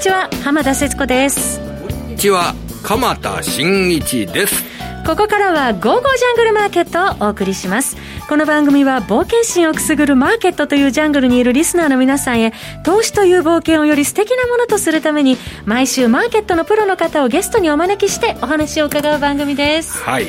ちは浜田節子です。こんにちは鎌田新一です。ここからは「ゴーゴージャングルマーケット」をお送りしますこの番組は冒険心をくすぐるマーケットというジャングルにいるリスナーの皆さんへ投資という冒険をより素敵なものとするために毎週マーケットのプロの方をゲストにお招きしてお話を伺う番組です。はい、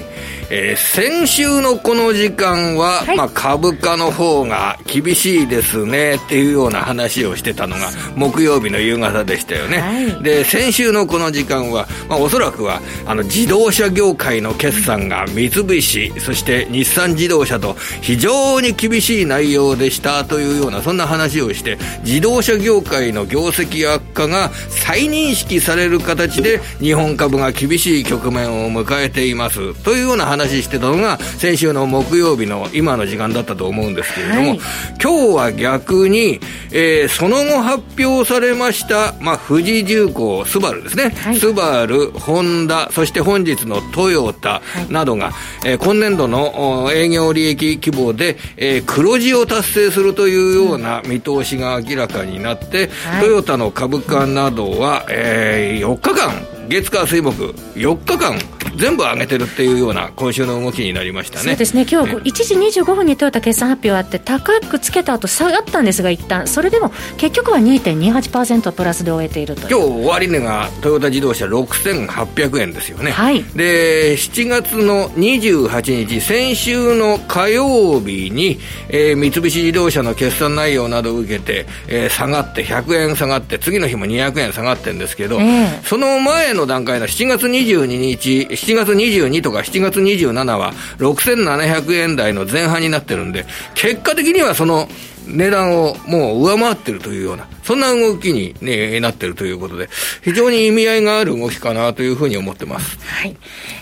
えー先週のこの時間は、はい。まあ、株価の方が厳しいですねっていうような話をしてたのが木曜日の夕方でしたよね、はい。で先週のこの時間は、まあ、おそらくはあの自動車業界の決算が三菱そして日産自動車と非常に厳しい内容でしたというようなそんな話をして自動車業界の業績悪化が再認識される形で日本株が厳しい局面を迎えていますというような話してたのが先週の木曜日の今の時間だったと思うんですけれども、はい。今日は逆に、えーその後発表されました、まあ、富士重工、スバルですね、はい。スバル、ホンダ、そして本日のトヨタなどが、えー今年度のお営業利益規模で、えー黒字を達成するというような見通しが明らかになって、はい。トヨタの株価などは、えー4日間、月火水木、4日間、全部上げてるっていうような今週の動きになりましたね。そうですね。今日1時25分にトヨタ決算発表あって高くつけた後下がったんですが一旦。それでも結局は2.28%プラスで終えていると今日終値がトヨタ自動車6800円ですよね、はい。で7月の28日先週の火曜日に、えー三菱自動車の決算内容などを受けて、えー下がって100円下がって次の日も200円下がってるんですけど、ええ。その前の段階の7月22日7月22とか7月27は6700円台の前半になってるんで結果的にはその値段をもう上回ってるというような、そんな動きに、ね、なってるということで、非常に意味合いがある動きかなというふうに思ってます。はい、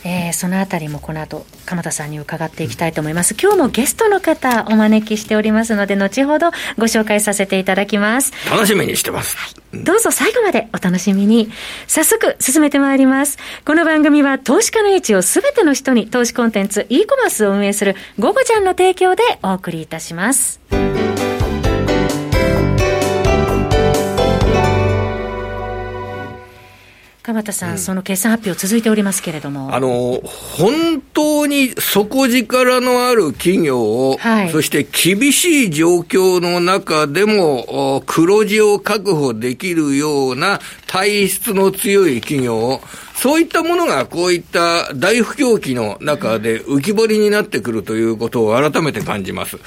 えーそのあたりもこの後鎌田さんに伺っていきたいと思います今日もゲストの方お招きしておりますので後ほどご紹介させていただきます楽しみにしてます。どうぞ最後までお楽しみに。早速進めてまいります。この番組は投資家の位置をすべての人に投資コンテンツ e コマースを運営するゴゴちゃんの提供でお送りいたします。鎌田さん、その決算発表続いておりますけれども。あの、本当に底力のある企業を、はいそして厳しい状況の中でも、お黒字を確保できるような体質の強い企業、そういったものがこういった大不況期の中で浮き彫りになってくるということを改めて感じます。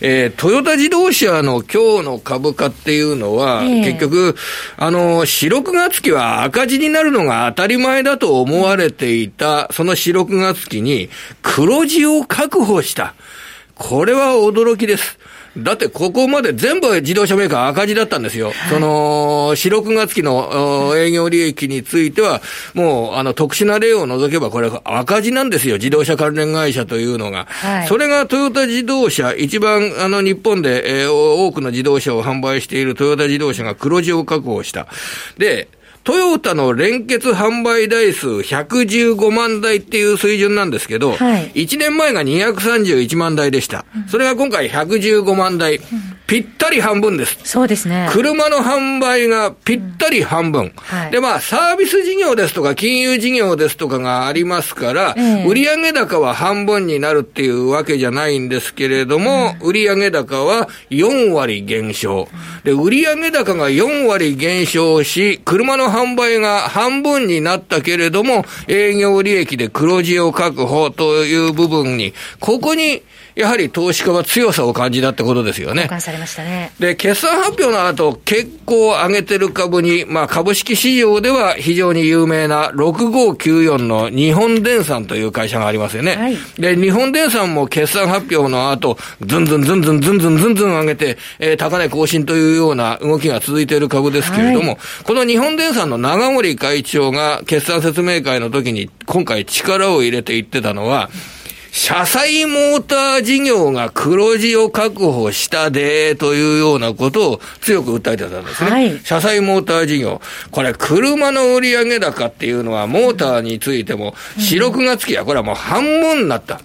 えートヨタ自動車の今日の株価っていうのは、ええ結局、あの、4、6月期は赤字になるのが当たり前だと思われていた、その4、6月期に黒字を確保した。これは驚きです。だってここまで全部自動車メーカー赤字だったんですよ。その、4、6月期のお営業利益については、もう、あの、特殊な例を除けばこれ赤字なんですよ。自動車関連会社というのが。はいそれがトヨタ自動車、一番あの日本で、えー多くの自動車を販売しているトヨタ自動車が黒字を確保した。で、トヨタの連結販売台数115万台っていう水準なんですけど、はい1年前が231万台でした。それが今回115万台。ぴったり半分です。そうですね。車の販売がぴったり半分。はいで、まあ、サービス事業ですとか、金融事業ですとかがありますから、ええ売上高は半分になるっていうわけじゃないんですけれども、売上高は4割減少。で、売上高が4割減少し、車の販売が半分になったけれども、営業利益で黒字を確保という部分に、ここに、やはり投資家は強さを感じたってことですよね交。換されましたね。で、決算発表の後、結構上げてる株に、まあ株式市場では非常に有名な6594の日本電産という会社がありますよね。はいで、日本電産も決算発表の後、ずんずんずんずんずんずんずんずん上げて、えー高値更新というような動きが続いている株ですけれども、はこの日本電産の長森会長が決算説明会の時に今回力を入れて言ってたのは、車載モーター事業が黒字を確保したで、というようなことを強く訴えてたんですね。はい車載モーター事業。これ、車の売上高っていうのは、モーターについても、4、6月期はこれはもう半分になった。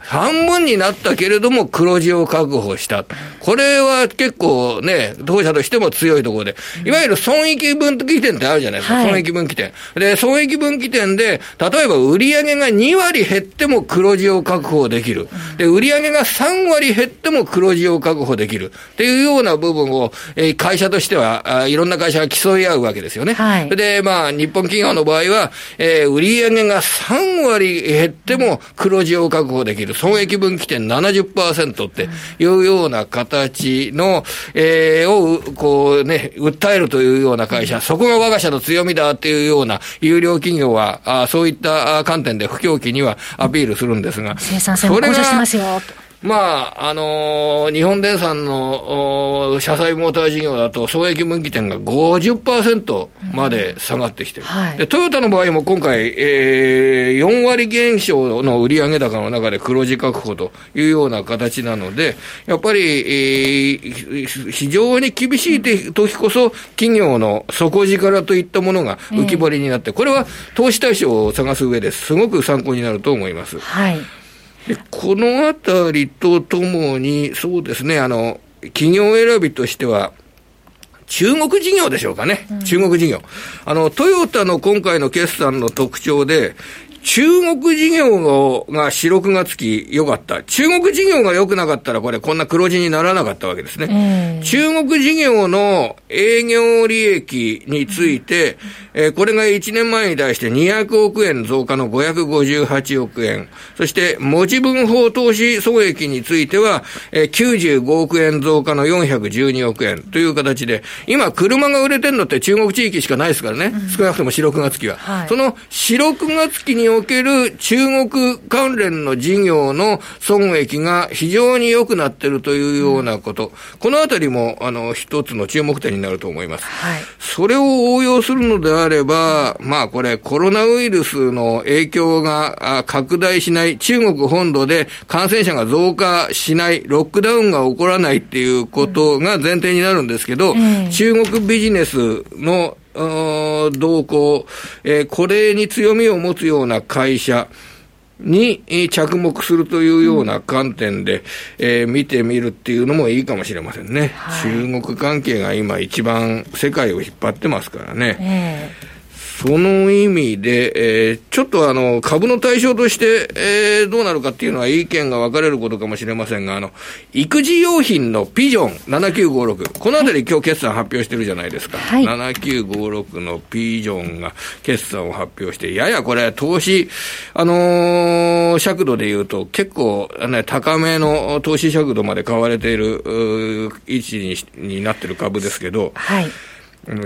半分になったけれども黒字を確保した。これは結構ね、当社としても強いところで、いわゆる損益分岐点ってあるじゃないですか、はい、損益分岐点。で、損益分岐点で、例えば売上が2割減っても黒字を確保できる。で、売上が3割減っても黒字を確保できる。っていうような部分を、えー、会社としてはあ、いろんな会社が競い合うわけですよね。はい、で、まあ、日本企業の場合は、えー、売上が3割減っても黒字を確保できる。損益分岐点70%っていうような形の、えー、を、こうね、訴えるというような会社、そこが我が社の強みだっていうような有料企業は、あそういった観点で不況期にはアピールするんですが、生産性も向上しますよ。まあ、あのー、日本電産の車載モーター事業だと、損益分岐点が50%まで下がってきてる、うんはい、で。トヨタの場合も今回、えー、4割減少の売上高の中で黒字確保というような形なので、やっぱり、えー、非常に厳しい時こそ、企業の底力といったものが浮き彫りになって、これは投資対象を探す上ですごく参考になると思います。はいでこのあたりとともに、そうですね、あの、企業選びとしては、中国事業でしょうかね、うん、中国事業。あの、トヨタの今回の決算の特徴で、中国事業が四六月期良かった。中国事業が良くなかったら、これこんな黒字にならなかったわけですね。中国事業の営業利益について、えー、これが1年前に対して200億円増加の558億円。そして、持ち分法投資損益については、えー、95億円増加の412億円という形で、今、車が売れてるのって中国地域しかないですからね。少なくとも四六月期は。はい、その四六月期における中国関連の事業の損益が非常に良くなっているというようなこと、うん、このあたりも、あの、一つの注目点になると思います。はい、それを応用するのであれば、まあこれ、コロナウイルスの影響が拡大しない、中国本土で感染者が増加しない、ロックダウンが起こらないっていうことが前提になるんですけど、うん、中国ビジネスの動向、えー、これに強みを持つような会社、に着目するというような観点で、うん、えー、見てみるっていうのもいいかもしれませんね、はい、中国関係が今一番世界を引っ張ってますからね。えーその意味で、えー、ちょっとあの、株の対象として、えー、どうなるかっていうのは意見が分かれることかもしれませんが、あの、育児用品のピジョン7956、このあたり今日決算発表してるじゃないですか。はい、7956のピジョンが決算を発表して、ややこれ、投資、あのー、尺度で言うと結構、ね、高めの投資尺度まで買われている、位置にになってる株ですけど、はい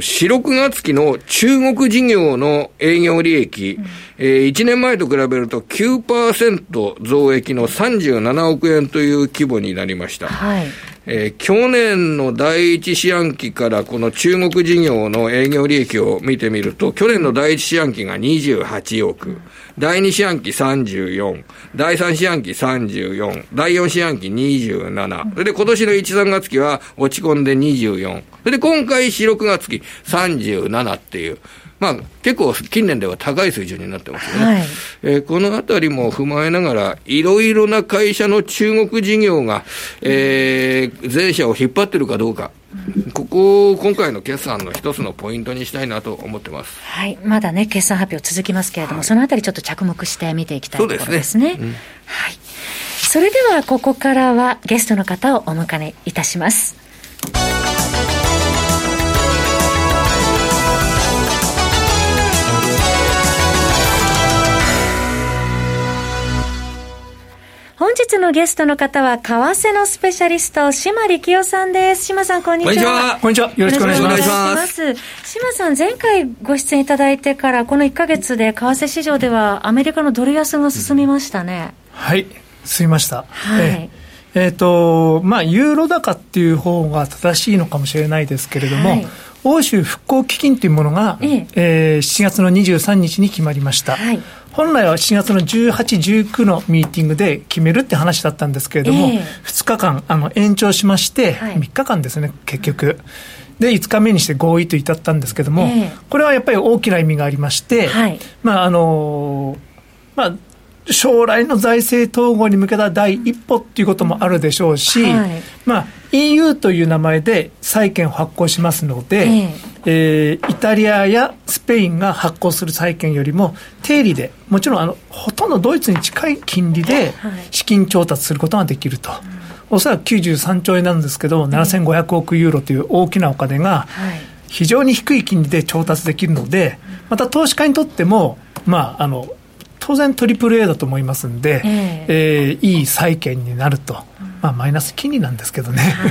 四六月期の中国事業の営業利益、うん、えー、1年前と比べると9%増益の37億円という規模になりました。はいえー、去年の第一四半期からこの中国事業の営業利益を見てみると、去年の第一四半期が28億、第二四半期34、第三四半期34、第四四半期27、それで今年の1、3月期は落ち込んで24、それで今回4、6月期37っていう、まあ、結構近年では高い水準になってますよね。はい、えー、このあたりも踏まえながら、いろいろな会社の中国事業が、えー、全社を引っ張ってるかどうか。ここを今回の決算の一つのポイントにしたいなと思ってます。はい。まだね、決算発表続きますけれども、はい、そのあたりちょっと着目して見ていきたいところですね。すねうん、はい。それでは、ここからはゲストの方をお迎えいたします。日のゲストの方は、為替のスペシャリスト、島力夫さんです。島さん、こんにちは。こんにちは。よろしくお願いします。島さん、前回ご出演いただいてから、この1か月で、為替市場では、アメリカのドル安が進みましたね。はい、進みました。はい。ええー、と、まあ、ユーロ高っていう方が正しいのかもしれないですけれども、はい欧州復興基金というものが、えええー、7月の23日に決まりました。はい本来は7月の18、19のミーティングで決めるって話だったんですけれども、えー、2日間あの延長しまして、はい、3日間ですね、結局。で、5日目にして合意と至ったんですけれども、えー、これはやっぱり大きな意味がありまして、はい、まあ、あの、まあ、将来の財政統合に向けた第一歩っていうこともあるでしょうし、はい、まあ、EU という名前で債券を発行しますので、えー、えー、イタリアやスペインが発行する債券よりも定利で、もちろんあのほとんどドイツに近い金利で資金調達することができると。はい、おそらく93兆円なんですけど、7500億ユーロという大きなお金が、非常に低い金利で調達できるので、また投資家にとっても、まあ、あの当然トリプル A だと思いますんで、えー、えー、いい債券になると。まあ、マイナス金利なんですけどね、は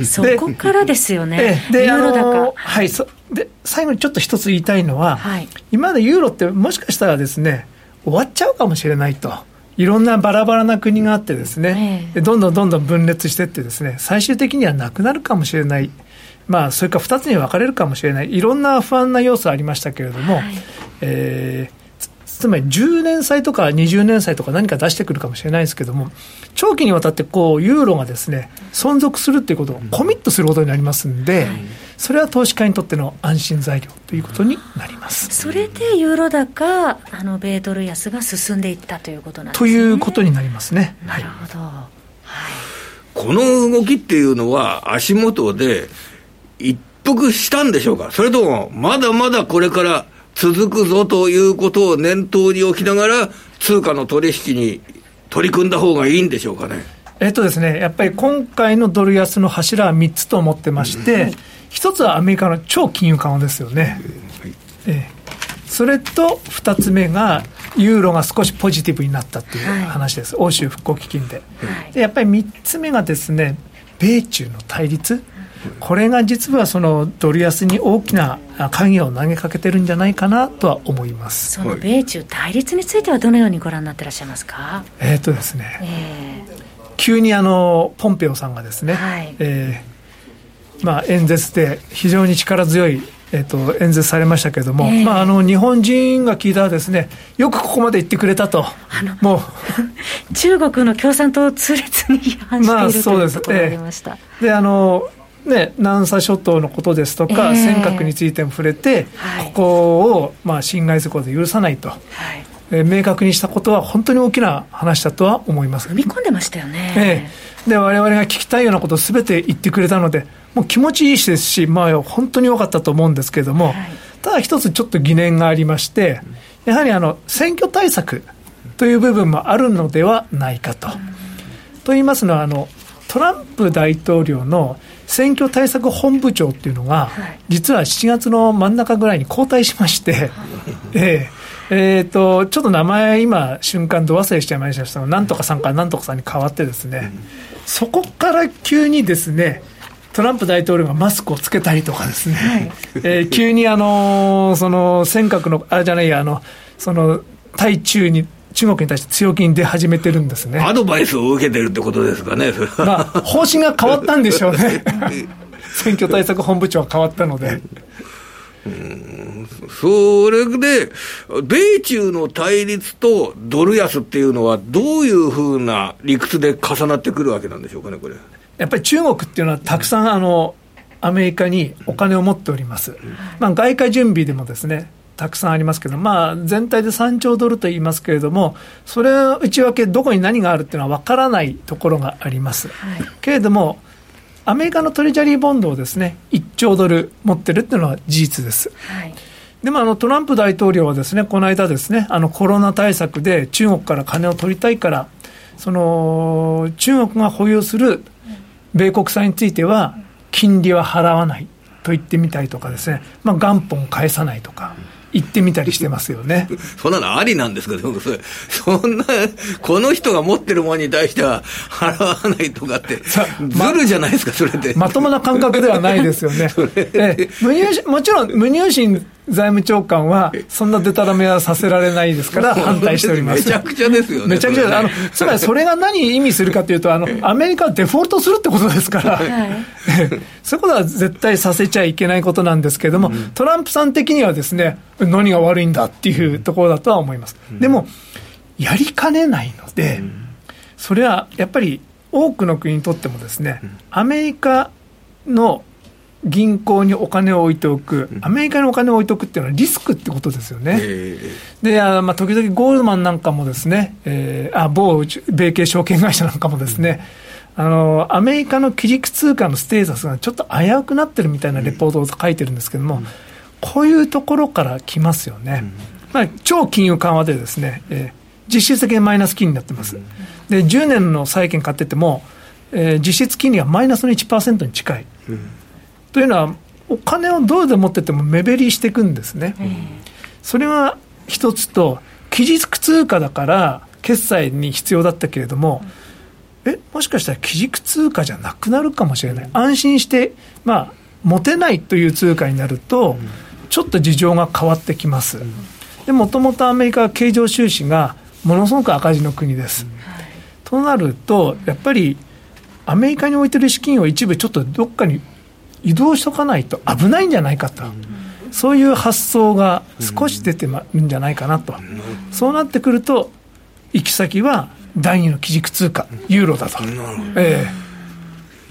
い、そこからですよね、でユーロ高、はい、そで最後にちょっと一つ言いたいのは、はい、今までユーロってもしかしたらですね終わっちゃうかもしれないと。いろんなバラバラな国があってですね、えー、どんどんどんどん分裂していってですね、最終的にはなくなるかもしれない。まあ、それから2つに分かれるかもしれない。いろんな不安な要素ありましたけれども、はい、えーつまり10年債とか20年債とか何か出してくるかもしれないですけども、長期にわたってこうユーロがですね存続するっていうことをコミットすることになりますんで、それは投資家にとっての安心材料ということになります。それでユーロ高、あの米ドル安が進んでいったということなんですね。ということになりますね。なるほど、はい、この動きっていうのは、足元で一服したんでしょうか、それともまだまだこれから続くぞということを念頭に置きながら、通貨の取引に取り組んだ方がいいんでしょうかね。えっとですね、やっぱり今回のドル安の柱は3つと思ってまして、1つはアメリカの超金融緩和ですよね。ええ、それと2つ目が、ユーロが少しポジティブになったっていう話です、はい、欧州復興基金でで。やっぱり3つ目がですね、米中の対立。これが実はそのドル安に大きな影を投げかけてるんじゃないかなとは思います。その米中対立についてはどのようにご覧になってらっしゃいますか？えっとですね、えー、急にあのポンペオさんがですね、はい、えー、まあ、演説で非常に力強いえーと、演説されましたけれども、えー、まあ、あの日本人が聞いたらですね、よくここまで言ってくれたと、もう。中国の共産党痛烈に批判している、まあ、そうです、とありました。であのね、南沙諸島のことですとか、えー、尖閣についても触れて、はい、ここを、まあ、侵害することで許さないと、はい。えー、明確にしたことは、本当に大きな話だとは思います。踏み込んでましたよね。えー、で我々が聞きたいようなことをすべて言ってくれたので、もう気持ちいいしですし、まあ、本当に良かったと思うんですけれども、はい、ただ一つちょっと疑念がありまして、やはりあの選挙対策という部分もあるのではないかと。と言いますのはあの、トランプ大統領の選挙対策本部長っていうのが、はい、実は7月の真ん中ぐらいに交代しまして、えー、えー、と、ちょっと名前、今、瞬間、ど忘れしちゃいましたなんとかさんからなんとかさんに変わってですね、そこから急にですね、トランプ大統領がマスクをつけたりとかですね、はい、えー、急にあのその尖閣の、あれじゃないや、あのその対中に中国に対して強気に出始めてるんですね。アドバイスを受けてるってことですかね、まあ、方針が変わったんでしょうね。選挙対策本部長は変わったので。うんそれで、米中の対立とドル安っていうのは、どういうふうな理屈で重なってくるわけなんでしょうかね、これ。やっぱり中国っていうのは、たくさんあのアメリカにお金を持っております。まあ、外貨準備でもですね、たくさんありますけど、まあ、全体で3兆ドルと言いますけれども、それを内訳、どこに何があるっていうのは分からないところがあります。はい、けれども、アメリカのトレジャリーボンドをですね、1兆ドル持ってるっていうのは事実です。はいでもあのトランプ大統領はですね、この間ですね、あのコロナ対策で中国から金を取りたいから、その中国が保有する米国債については、金利は払わないと言ってみたりとかですね、まあ、元本返さないとか。行ってみたりしてますよね。そんなのありなんですか、そそんな、この人が持ってるものに対しては 払わないとかって、ずるじゃないですか、それで。まともな感覚ではないですよね。え無入もちろん、無入信財務長官は、そんなでたらめはさせられないですから、反対しております。めちゃくちゃですよね。めちゃくちゃ、あの、つまりそれが何意味するかというと、あの、アメリカはデフォルトするってことですから、はい、そういうことは絶対させちゃいけないことなんですけれども、うん、トランプさん的にはですね、何が悪いんだっていうところだとは思います。でも、やりかねないので、それはやっぱり多くの国にとってもですね、アメリカの銀行にお金を置いておく、アメリカにお金を置いておくっていうのはリスクってことですよね。で、あまあ、時々ゴールドマンなんかもですね、えー、あ某米系証券会社なんかもですね、あのアメリカの基軸通貨のステータスがちょっと危うくなってるみたいなレポートを書いてるんですけども、うん、こういうところから来ますよね、うん、まあ、超金融緩和でですね、えー、実質的にマイナス金になってます、で10年の債券買ってても、えー、実質金利はマイナスの1%に近い、うん、というのは、お金をドルで持ってても目減りしていくんですね、それが一つと、基軸通貨だから決済に必要だったけれども、えもしかしたら基軸通貨じゃなくなるかもしれない、安心して、まあ、持てないという通貨になると、ちょっと事情が変わってきます。でもともとアメリカは経常収支がものすごく赤字の国です。となると、やっぱりアメリカに置いてる資金を一部ちょっとどっかに移動しとかないと危ないんじゃないかと。そういう発想が少し出てるんじゃないかなと。そうなってくると、行き先は第二の基軸通貨、ユーロだと。え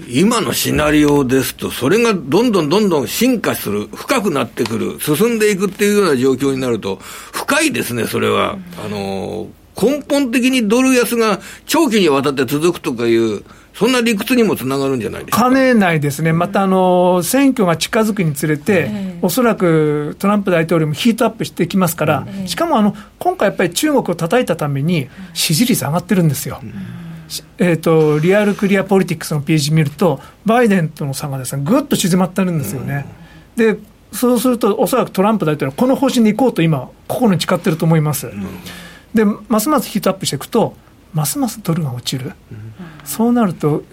今のシナリオですと、それがどんどんどんどん進化する、深くなってくる、進んでいくっていうような状況になると、深いですね、それは。あの根本的にドル安が長期にわたって続くとかいう、そんな理屈にもつながるんじゃないですか。かねないですね。また、あの、選挙が近づくにつれて、えー、おそらくトランプ大統領もヒートアップしてきますから、えー、しかもあの、今回やっぱり中国を叩いたために、支持率上がってるんですよ。えーと、リアルクリアポリティクスのページ見ると、バイデンとの差がですねぐっと静まってるんですよね。でそうすると、おそらくトランプ大統領はこの方針でいこうと今、心に誓ってると思います。で、ますますヒートアップしていくと、ますますドルが落ちる、そうなると、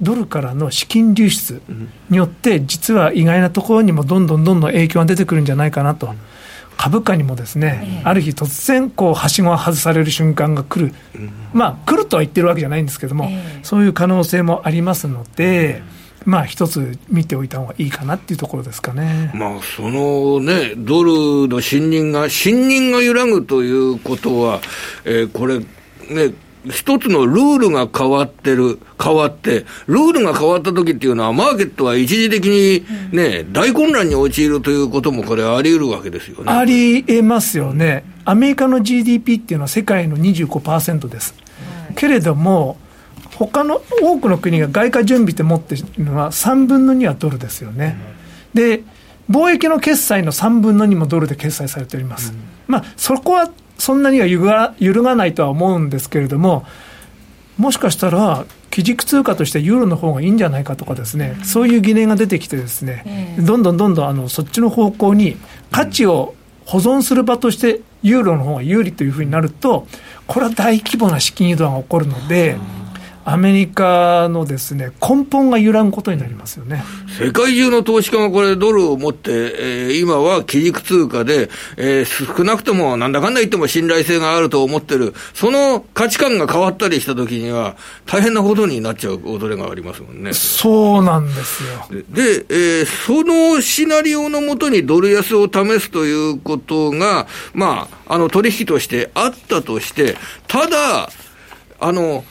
ドルからの資金流出によって、実は意外なところにもどんどんどんどん影響が出てくるんじゃないかなと。株価にもですね、ある日突然こうはしごが外される瞬間が来る、まあ来るとは言ってるわけじゃないんですけども、そういう可能性もありますので、まあ一つ見ておいた方がいいかなっていうところですかね。まあそのね、ドルの信任が、信任が揺らぐということは、えー、これね、一つのルールが変わってる、変わって、ルールが変わった時っていうのは、マーケットは一時的にね、うん、大混乱に陥るということも、これ、あり得るわけですよね。ありえますよね。アメリカの GDP っていうのは世界の25%です。はい、けれども、他の多くの国が外貨準備って持ってるのは3分の2はドルですよね。うん、で、貿易の決済の3分の2もドルで決済されております。うん、まあ、そこはそんなには揺が揺るがないとは思うんですけれども、もしかしたら、基軸通貨としてユーロの方がいいんじゃないかとかですね、そういう疑念が出てきてですね、どんどんどんどんあのそっちの方向に価値を保存する場としてユーロの方が有利というふうになると、これは大規模な資金移動が起こるので、アメリカのですね根本が揺らぐことになりますよね世界中の投資家がこれ、ドルを持って、えー、今は基軸通貨で、えー、少なくともなんだかんだ言っても信頼性があると思ってる、その価値観が変わったりしたときには、大変なことになっちゃう恐れがありますもんね。そうなんですよ。で、えー、そのシナリオのもとにドル安を試すということが、まあ、あの取引としてあったとして、ただ、あの、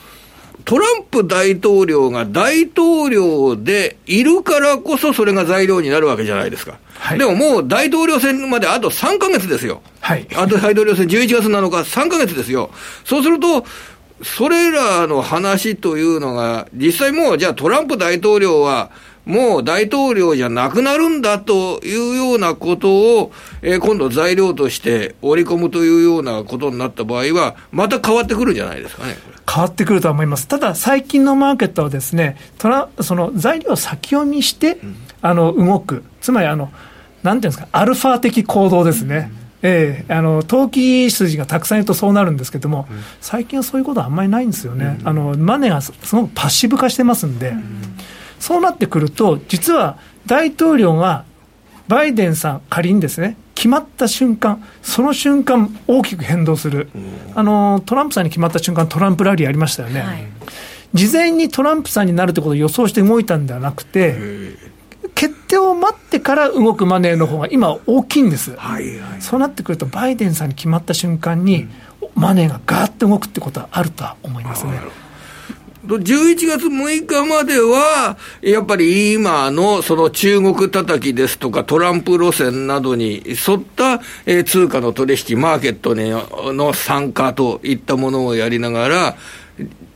トランプ大統領が大統領でいるからこそ、それが材料になるわけじゃないですか。はい、でももう大統領選まであと3か月ですよ。はい。あと大統領選11月7日、3か月ですよ。そうすると、それらの話というのが、実際もう、じゃあトランプ大統領は、もう大統領じゃなくなるんだというようなことを、えー、今度材料として織り込むというようなことになった場合は、また変わってくるんじゃないですかね。変わってくると思います。ただ、最近のマーケットはですね、トラその材料を先読みして、うん、あの、動く。つまり、あの、なんていうんですか、アルファ的行動ですね。うん。ええ、あの投機筋がたくさんいるとそうなるんですけども、うん、最近はそういうことはあんまりないんですよね、うん、あのマネーがすごくパッシブ化してますんで、うん、そうなってくると、実は大統領がバイデンさん、仮にですね、決まった瞬間、その瞬間、大きく変動する、あのトランプさんに決まった瞬間、トランプラリーありましたよね、はい、事前にトランプさんになるということを予想して動いたんではなくて、決定を待ってから動くマネーの方が今、大きいんです、はいはい、そうなってくると、バイデンさんに決まった瞬間に、マネーがガーッと動くってことはあるとは思いますね。11月6日までは、やっぱり今のその中国叩きですとか、トランプ路線などに沿った、えー、通貨の取引、マーケットにの参加といったものをやりながら、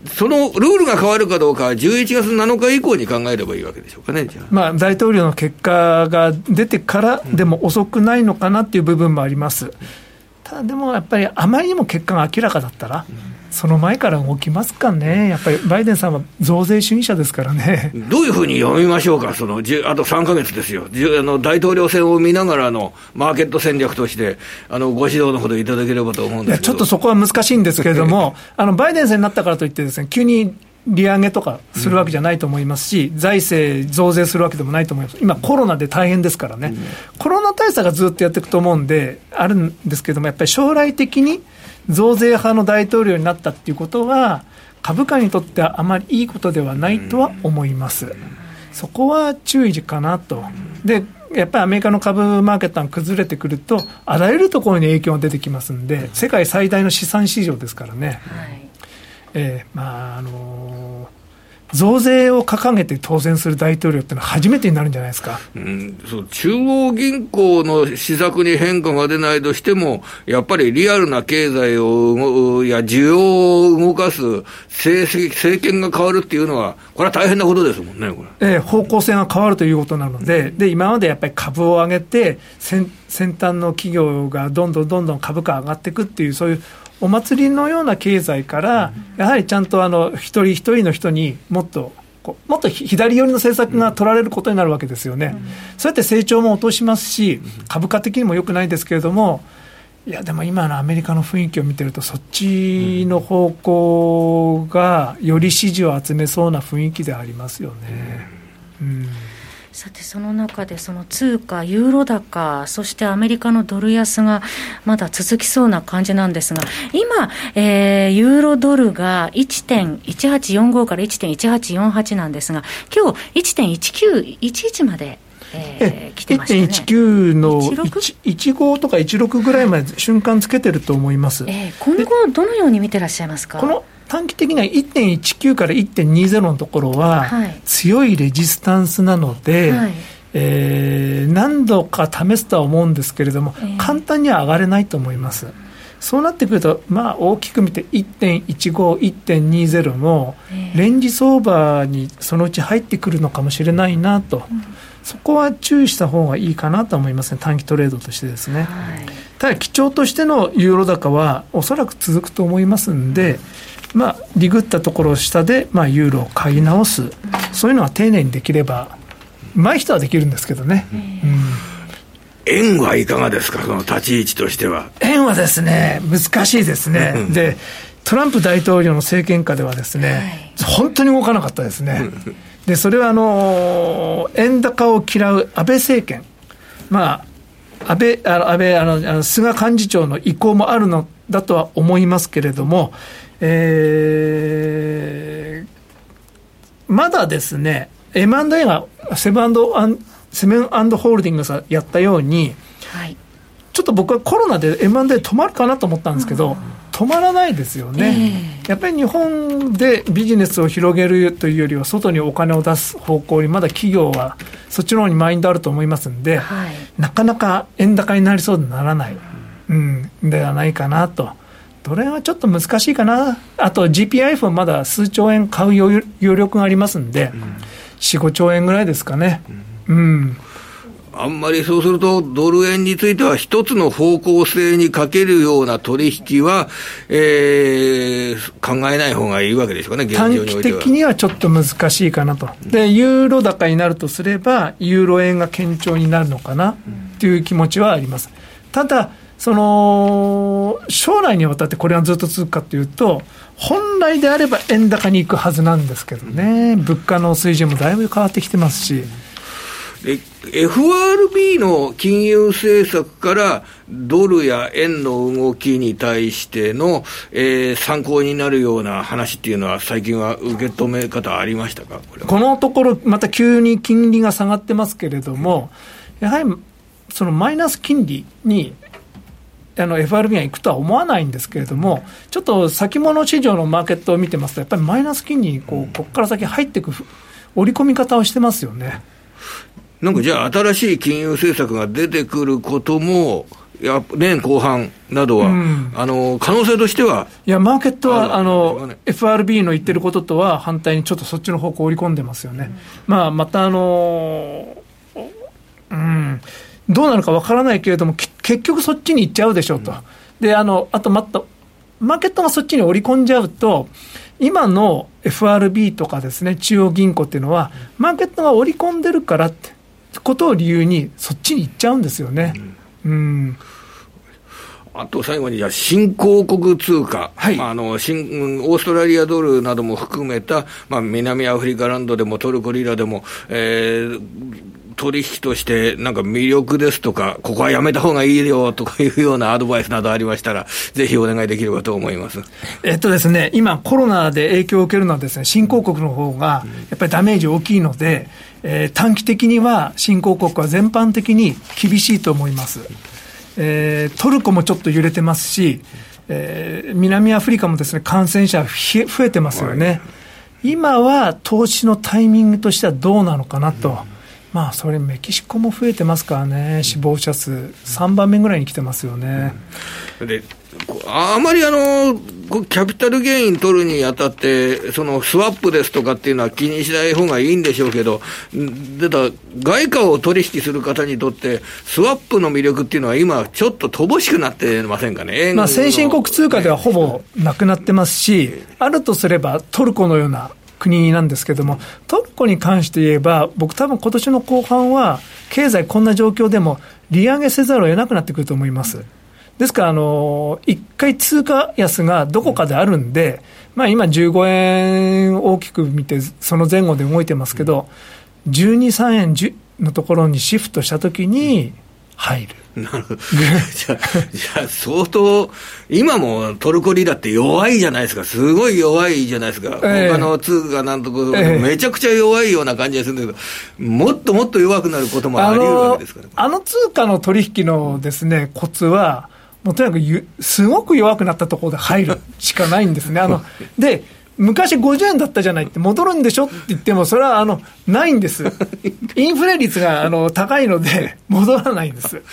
そのルールが変わるかどうかは、11月7日以降に考えればいいわけでしょうかね、まあ、大統領の結果が出てからでも遅くないのかなっていう部分もあります。ただでもやっぱりあまりにも結果が明らかだったら、その前から動きますかね、やっぱりバイデンさんは増税主義者ですからね。どういうふうに読みましょうか、そのあと3か月ですよ、あの大統領選を見ながらのマーケット戦略として、あのご指導のほどいただければと思うんですちょっとそこは難しいんですけれども、あのバイデンさんになったからといってです、ね、急に利上げとかするわけじゃないと思いますし、うん、財政増税するわけでもないと思います、今、コロナで大変ですからね、うん、コロナ対策がずっとやっていくと思うんで、あるんですけども、やっぱり将来的に増税派の大統領になったっていうことは、株価にとってはあまりいいことではないとは思います。そこは注意かなと。でやっぱりアメリカの株マーケットが崩れてくると、あらゆるところに影響が出てきますんで、世界最大の資産市場ですからね。はいえー、まああのー増税を掲げて当選する大統領ってのは初めてになるんじゃないですか、うん、そう中央銀行の施策に変化が出ないとしても、やっぱりリアルな経済をや需要を動かす政政権が変わるっていうのは、これは大変なことですもんね、これ。えー、方向性が変わるということなので、で今までやっぱり株を上げて先、先端の企業がどんどんどんどん株価上がっていくっていう、そういうお祭りのような経済から、やはりちゃんとあの一人一人の人にもっともっと左寄りの政策が取られることになるわけですよね、うん、そうやって成長も落としますし、株価的にもよくないですけれども、いや、でも今のアメリカの雰囲気を見てると、そっちの方向がより支持を集めそうな雰囲気でありますよね。うん、うんさて、その中でその通貨、ユーロ高、そしてアメリカのドル安がまだ続きそうな感じなんですが、今、えー、ユーロドルが1.1845から1.1848なんですが、今日1.1911までえー、来てましたね、1.19の15とか16ぐらいまで瞬間つけてると思います、えー、今後、どのように見てらっしゃいますか？この短期的には1.19から1.20のところは、強いレジスタンスなので、はい、えー、何度か試すとは思うんですけれども、えー、簡単には上がれないと思います。そうなってくると、まあ、大きく見て1.15、1.20も、レンジ相場にそのうち入ってくるのかもしれないなと、うん、そこは注意した方がいいかなと思いますね、短期トレードとしてですね。はい、ただ、基調としてのユーロ高は、おそらく続くと思いますんで、まあ、リグったところ下で、まあ、ユーロを買い直す、そういうのは丁寧にできれば、うまい人はできるんですけどね。うん円はいかがですか、その立ち位置としては。円はですね、難しいですね。で、トランプ大統領の政権下ではですね、はい、本当に動かなかったですね。で、それはあの、円高を嫌う安倍政権。まあ、安倍、あの安倍あの、菅幹事長の意向もあるのだとは思いますけれども、えー、まだですね、M&A がセブンセブンホールディングスがやったように、はい、ちょっと僕はコロナで M&A 止まるかなと思ったんですけど、止まらないですよね、えー、やっぱり日本でビジネスを広げるというよりは、外にお金を出す方向に、まだ企業はそっちの方にマインドあると思いますんで、はい、なかなか円高になりそうでならない、うん、ではないかなと。どれはちょっと難しいかな、あと GPIF はまだ数兆円買う余力がありますんで、うん、4、5兆円ぐらいですかね。うん、うんあんまりそうすると、ドル円については一つの方向性にかけるような取引は、えー、考えない方がいいわけでしょうかね、短期的にはちょっと難しいかなと。で、ユーロ高になるとすれば、ユーロ円が堅調になるのかなという気持ちはあります。ただ、その将来にわたってこれはずっと続くかというと、本来であれば円高に行くはずなんですけどね、物価の水準もだいぶ変わってきてますし。FRB の金融政策からドルや円の動きに対しての、えー、参考になるような話っていうのは、最近は受け止め方ありましたか？このところ、また急に金利が下がってますけれども、やはりそのマイナス金利にあの FRB が行くとは思わないんですけれども、ちょっと先物市場のマーケットを見てますと、やっぱりマイナス金利にこう、ここから先入っていく織り込み方をしてますよね。なんかじゃあ、新しい金融政策が出てくることも、や年後半などは、うん、あの可能性としては。いや、マーケットはあの、ね、FRB の言ってることとは反対にちょっとそっちの方向を織り込んでますよね。うん、まあ、またあのうん、どうなるかわからないけれども、結局そっちに行っちゃうでしょうと。うん、で、あの、あとまた、マーケットがそっちに織り込んじゃうと、今の FRB とかですね、中央銀行っていうのは、マーケットが織り込んでるからってことを理由に、そっちに行っちゃうんですよね。うん、うん。あと最後に、じゃ新興国通貨、はい、あの新、オーストラリアドルなども含めた、まあ、南アフリカランドでもトルコリラでも、えー、取引としてなんか魅力ですとか、ここはやめた方がいいよとかいうようなアドバイスなどありましたら、ぜひお願いできればと思いますえっとですね、今、コロナで影響を受けるのはです、ね、新興国の方がやっぱりダメージ大きいので、えー、短期的には新興国は全般的に厳しいと思います。えー、トルコもちょっと揺れてますし、えー、南アフリカもですね、感染者増えてますよね。今は投資のタイミングとしてはどうなのかなと。まあ、それ、メキシコも増えてますからね、死亡者数、3番目ぐらいに来てますよね。であまりあの、キャピタルゲイン取るにあたって、そのスワップですとかっていうのは気にしない方がいいんでしょうけど、でだ外貨を取引する方にとって、スワップの魅力っていうのは今、ちょっと乏しくなってませんかね？まあ、先進国通貨ではほぼなくなってますし、あるとすればトルコのような国なんですけども、トルコに関して言えば、僕、多分今年の後半は、経済こんな状況でも、利上げせざるを得なくなってくると思います。ですから、あの、一回通貨安がどこかであるんで、まあ今15円大きく見て、その前後で動いてますけど、12、3円のところにシフトしたときに入る。なる ほど。じゃじゃ相当、今もトルコリラって弱いじゃないですか。すごい弱いじゃないですか。えー、他の通貨なんとか、えー、めちゃくちゃ弱いような感じがするんだけど、もっともっと弱くなることもあり得るわけですから、あの通貨の取引のですね、コツは、もうとにかくすごく弱くなったところで入るしかないんですね。あの で昔50円だったじゃないって戻るんでしょって言っても、それはあのないんです。インフレ率があの高いので、戻らないんです。わか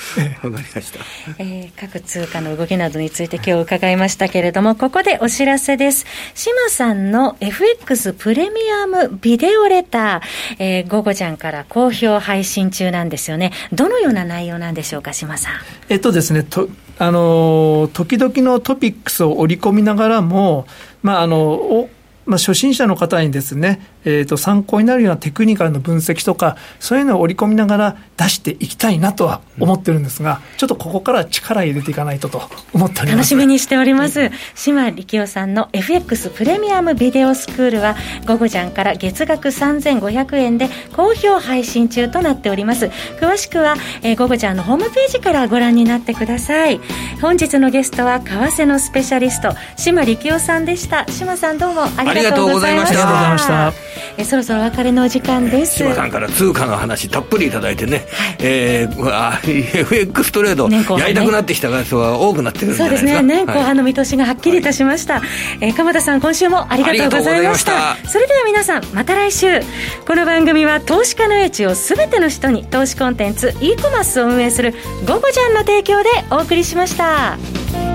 りました。えー、各通貨の動きなどについて今日伺いましたけれども、ここでお知らせです。島さんの FX プレミアムビデオレター、えー、午後ちゃんから好評配信中なんですよね。どのような内容なんでしょうか、島さん。えっとですね、とあの時々のトピックスを織り込みながらも、まあ、あのまあ、初心者の方にですね、えー、と参考になるようなテクニカルの分析とか、そういうのを織り込みながら出していきたいなとは思ってるんですが、ちょっとここから力入れていかないとと思っております楽しみにしております。島力夫さんの FX プレミアムビデオスクールは、午後ジャンから月額3500円で好評配信中となっております。詳しくは、えー、午後ジャンのホームページからご覧になってください。本日のゲストは、為替のスペシャリスト、島力夫さんでした。島さんどうもありがとうございました。えそろそろお別れのお時間です。島さんから通貨の話たっぷりいただいてね、はい、えー、FX トレードやりたくなってきた人は多くなってるんじそうですね。年後半の見通しがはっきりいたしました、はい、えー、鎌田さん今週もありがとうございました。それでは皆さんまた来週。この番組は投資家の英知をすべての人に投資コンテンツ e コマースを運営する「ゴゴジャン」の提供でお送りしました。